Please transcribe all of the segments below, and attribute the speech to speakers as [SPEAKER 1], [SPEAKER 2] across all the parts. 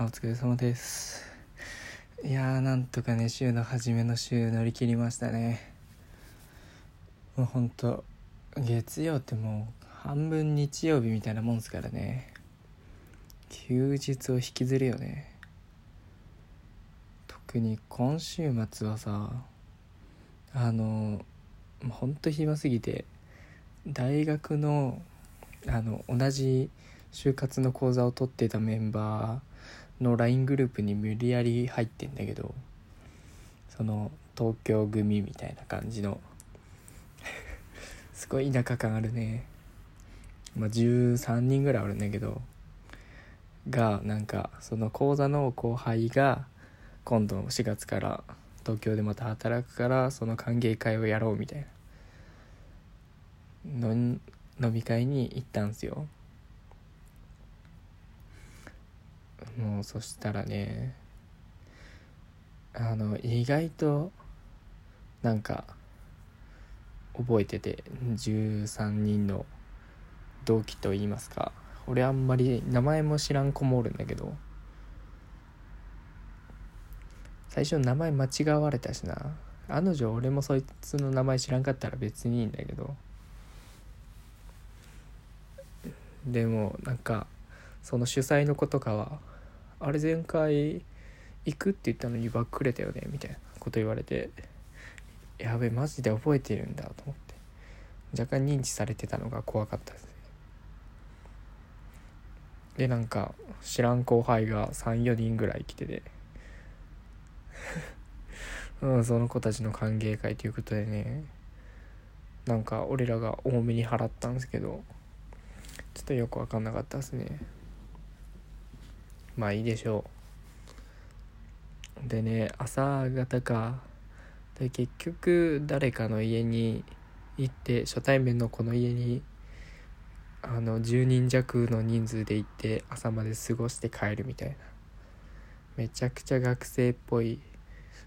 [SPEAKER 1] お疲れ様です。いやーなんとかね週の初めの週乗り切りましたね。もうほんと月曜ってもう半分日曜日みたいなもんですからね。休日を引きずるよね。特に今週末はさあのもうほんと暇すぎて大学のあの同じ就活の講座を取ってたメンバーの LINE グループに無理やり入ってんだけどその東京組みたいな感じのすごい田舎感あるね。まあ13人ぐらいあるんだけどがなんかその講座の後輩が今度4月から東京でまた働くからその歓迎会をやろうみたいなの飲み会に行ったんすよ。もうそしたらねあの意外となんか覚えてて13人の同期といいますか俺あんまり名前も知らん子もおるんだけど最初名前間違われたしな。案の定俺もそいつの名前知らんかったら別にいいんだけど。でもなんかその主催の子とかは「あれ前回行くって言ったのにバックれたよね」みたいなこと言われて「やべえマジで覚えてるんだ」と思って。若干認知されてたのが怖かったですね。でなんか知らん後輩が34人ぐらい来てて。うん、その子たちの歓迎会ということでね。なんか俺らが多めに払ったんですけどちょっとよく分かんなかったですね。まあいいでしょう。でね朝方か。で結局誰かの家に行って初対面の子の家にあの10人弱の人数で行って朝まで過ごして帰るみたいな。めちゃくちゃ学生っぽい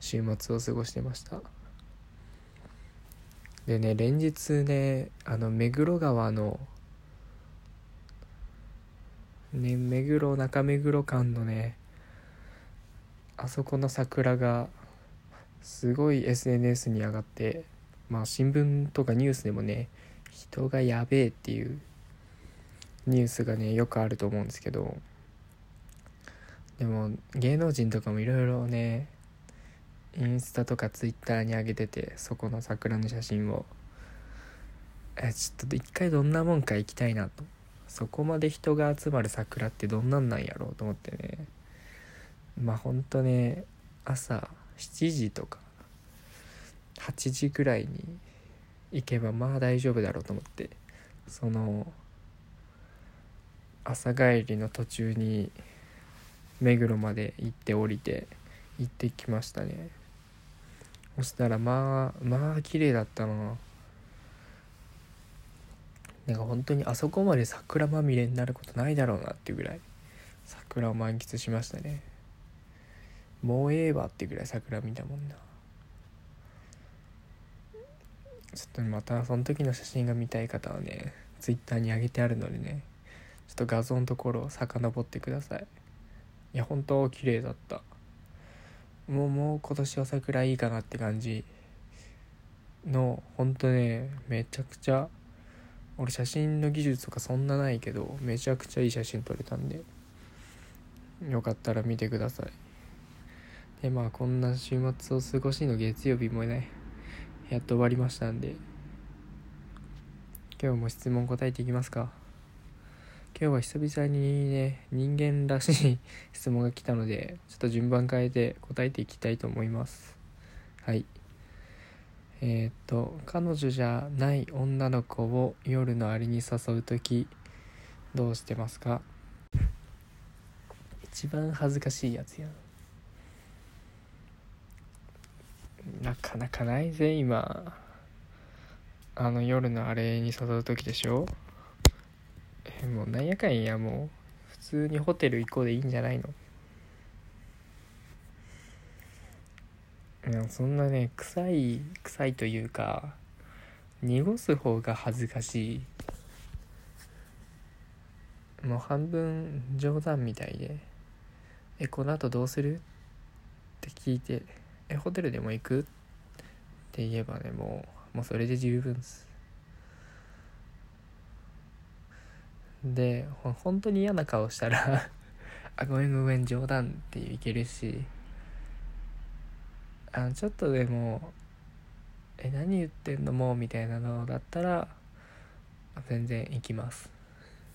[SPEAKER 1] 週末を過ごしてました。でね連日ねあの目黒川のね目黒中目黒間のねあそこの桜がすごい SNS に上がってまあ新聞とかニュースでもね人がやべえっていうニュースがねよくあると思うんですけどでも芸能人とかもいろいろねインスタとかツイッターに上げててそこの桜の写真を。えちょっと一回どんなもんか行きたいなと。そこまで人が集まる桜ってどんなんなんやろうと思ってね。まあほんとね朝7時とか8時ぐらいに行けばまあ大丈夫だろうと思ってその朝帰りの途中に目黒まで行って降りて行ってきましたね。そしたらまあまあ綺麗だったな。なんか本当にあそこまで桜まみれになることないだろうなっていうぐらい桜を満喫しましたね。もうええわってぐらい桜見たもんな。ちょっとまたその時の写真が見たい方はね twitter に上げてあるのでねちょっと画像のところを遡ってください。いや本当綺麗だった。もうもう今年は桜いいかなって感じのほんとねめちゃくちゃ俺写真の技術とかそんなないけどめちゃくちゃいい写真撮れたんで。よかったら見てください。でまあこんな週末を過ごしの月曜日もねやっと終わりましたんで。今日も質問答えていきますか。今日は久々にね人間らしい 質問が来たのでちょっと順番変えて答えていきたいと思います。はい。えー、っと彼女じゃない女の子を夜のありに誘う時どうしてますか？一番恥ずかしいやつやなかなかないぜ今。あの夜のあれに誘う時でしょ？えもうなんやかんやもう。普通にホテル行こうでいいんじゃないのいやそんなね臭い臭いというか濁す方が恥ずかしいもう半分冗談みたいで「えこの後どうする?」って聞いて「えホテルでも行く?」って言えばねもうもうそれで十分ですでほ本当に嫌な顔したらあごめんごめん冗談っていけるしあのちょっとでも「え何言ってんのもう」みたいなのだったら全然行きます。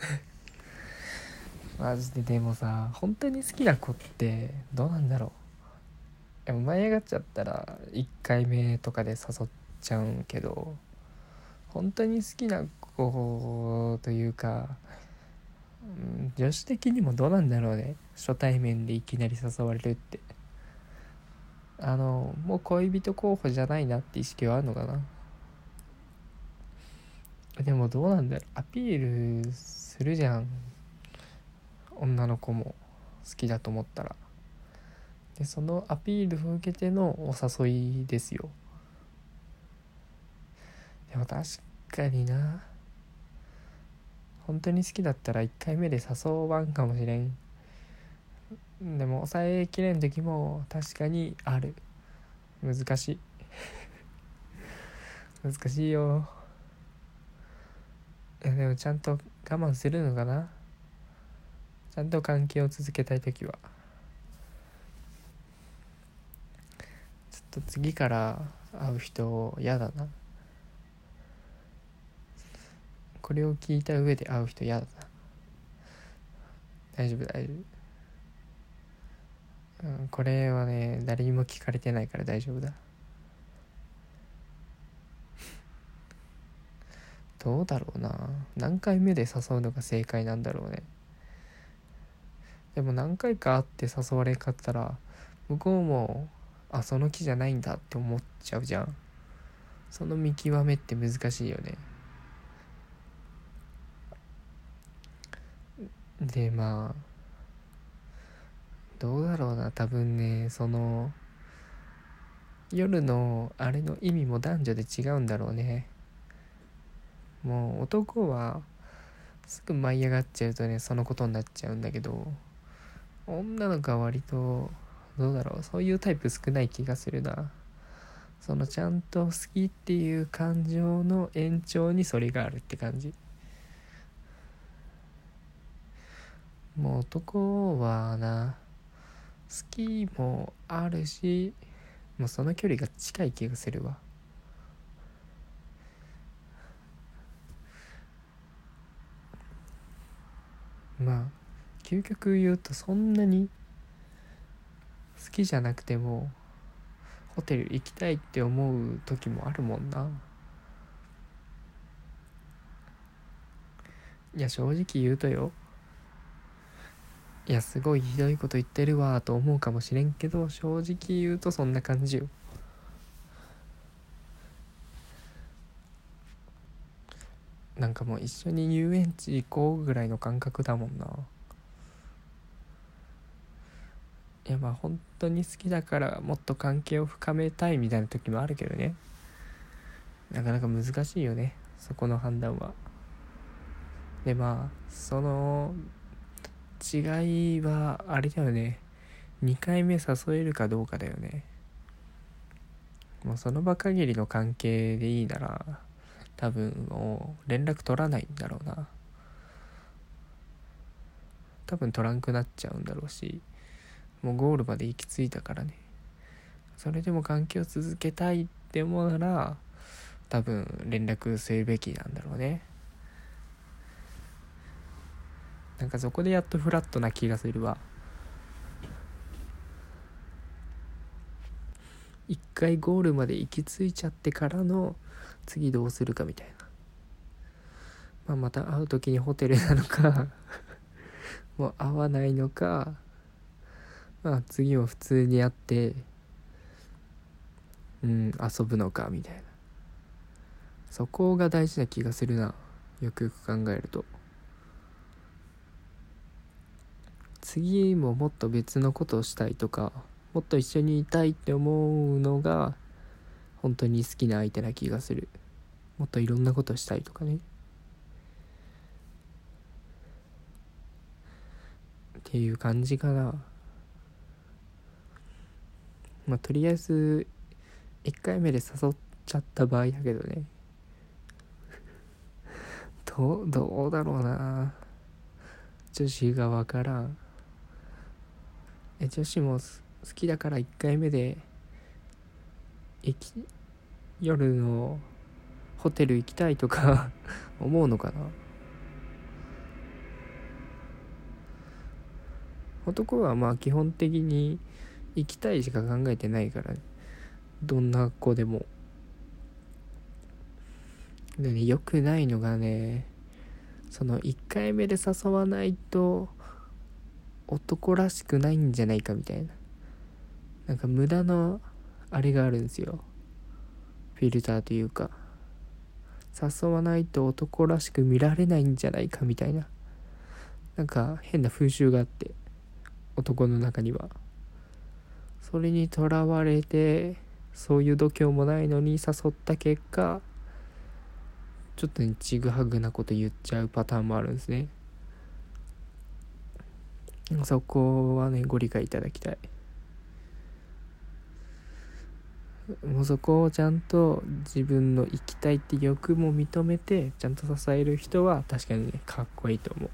[SPEAKER 1] マジででもさ本当に好きな子ってどうなんだろう。でも舞い上がっちゃったら1回目とかで誘っちゃうんけど本当に好きな子というか女子的にもどうなんだろうね。初対面でいきなり誘われるって。あのもう恋人候補じゃないなって意識はあるのかな。でもどうなんだろう。アピールするじゃん。女の子も好きだと思ったら。でそのアピールを受けてのお誘いですよ。でも確かにな。本当に好きだったら1回目で誘わんかもしれん。でも抑えきれん時も確かにある。難しい。難しいよ。いでもちゃんと我慢するのかな。ちゃんと関係を続けたい時は。ちょっと次から会う人嫌だな。これを聞いた上で会う人嫌だな。大丈夫大丈夫、うん、これはね誰にも聞かれてないから大丈夫だ。どうだろうな。何回目で誘うのが正解なんだろうね。でも何回か会って誘われかったら向こうもあその木じゃないんだって思っちゃうじゃん。その見極めって難しいよね。でまあどうだろうな多分ねその夜のあれの意味も男女で違うんだろうね。もう男はすぐ舞い上がっちゃうとねそのことになっちゃうんだけど女の子は割とどうだろうそういうタイプ少ない気がするな。そのちゃんと好きっていう感情の延長にそれがあるって感じ。もう男はな好きもあるしもうその距離が近い気がするわ。まあ究極言うとそんなに好きじゃなくてもホテル行きたいって思う時もあるもんな。いや正直言うとよ。いやすごいひどいこと言ってるわと思うかもしれんけど正直言うとそんな感じよ。なんかもう一緒に遊園地行こうぐらいの感覚だもんな。いやまあ本当に好きだからもっと関係を深めたいみたいな時もあるけどね。なかなか難しいよねそこの判断は。でまあその違いはあれだよね。2回目誘えるかどうかだよね。もうその場限りの関係でいいなら多分もう連絡取らないんだろうな。多分取らんくなっちゃうんだろうしもうゴールまで行き着いたからね。それでも関係を続けたいって思うなら多分連絡するべきなんだろうね。なんかそこでやっとフラットな気がするわ。一回ゴールまで行き着いちゃってからの次どうするかみたいな、まあ、また会う時にホテルなのか もう会わないのかまあ次は普通に会ってうん遊ぶのかみたいな。そこが大事な気がするな。よくよく考えると。次ももっと別のことをしたいとかもっと一緒にいたいって思うのが本当に好きな相手な気がする。もっといろんなことをしたいとかね。っていう感じかな。まあとりあえず1回目で誘っちゃった場合だけどね。どうどうだろうな。女子が分からん。女子も好きだから1回目で夜のホテル行きたいとか 思うのかな？男はまあ基本的に行きたいしか考えてないからどんな子でも。でね良くないのがねその1回目で誘わないと男らしくないんじゃないかみたいな。なんか無駄のあれがあるんですよ。フィルターというか。誘わないと男らしく見られないんじゃないかみたいな。なんか変な風習があって。男の中には。それにとらわれてそういう度胸もないのに誘った結果ちょっとねちぐはぐなこと言っちゃうパターンもあるんですね。そこはねご理解いただきたい。もうそこをちゃんと自分の生きたいって欲も認めてちゃんと支える人は確かにねかっこいいと思う。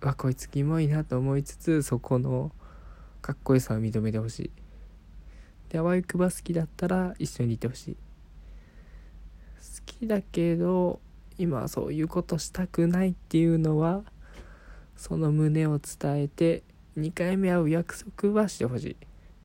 [SPEAKER 1] わこいつキモいなと思いつつそこのかっこよさを認めてほしい。で淡いくば好きだったら一緒にいてほしい。好きだけど今そういうことしたくないっていうのはその胸を伝えて2回目会う約束はしてほしい。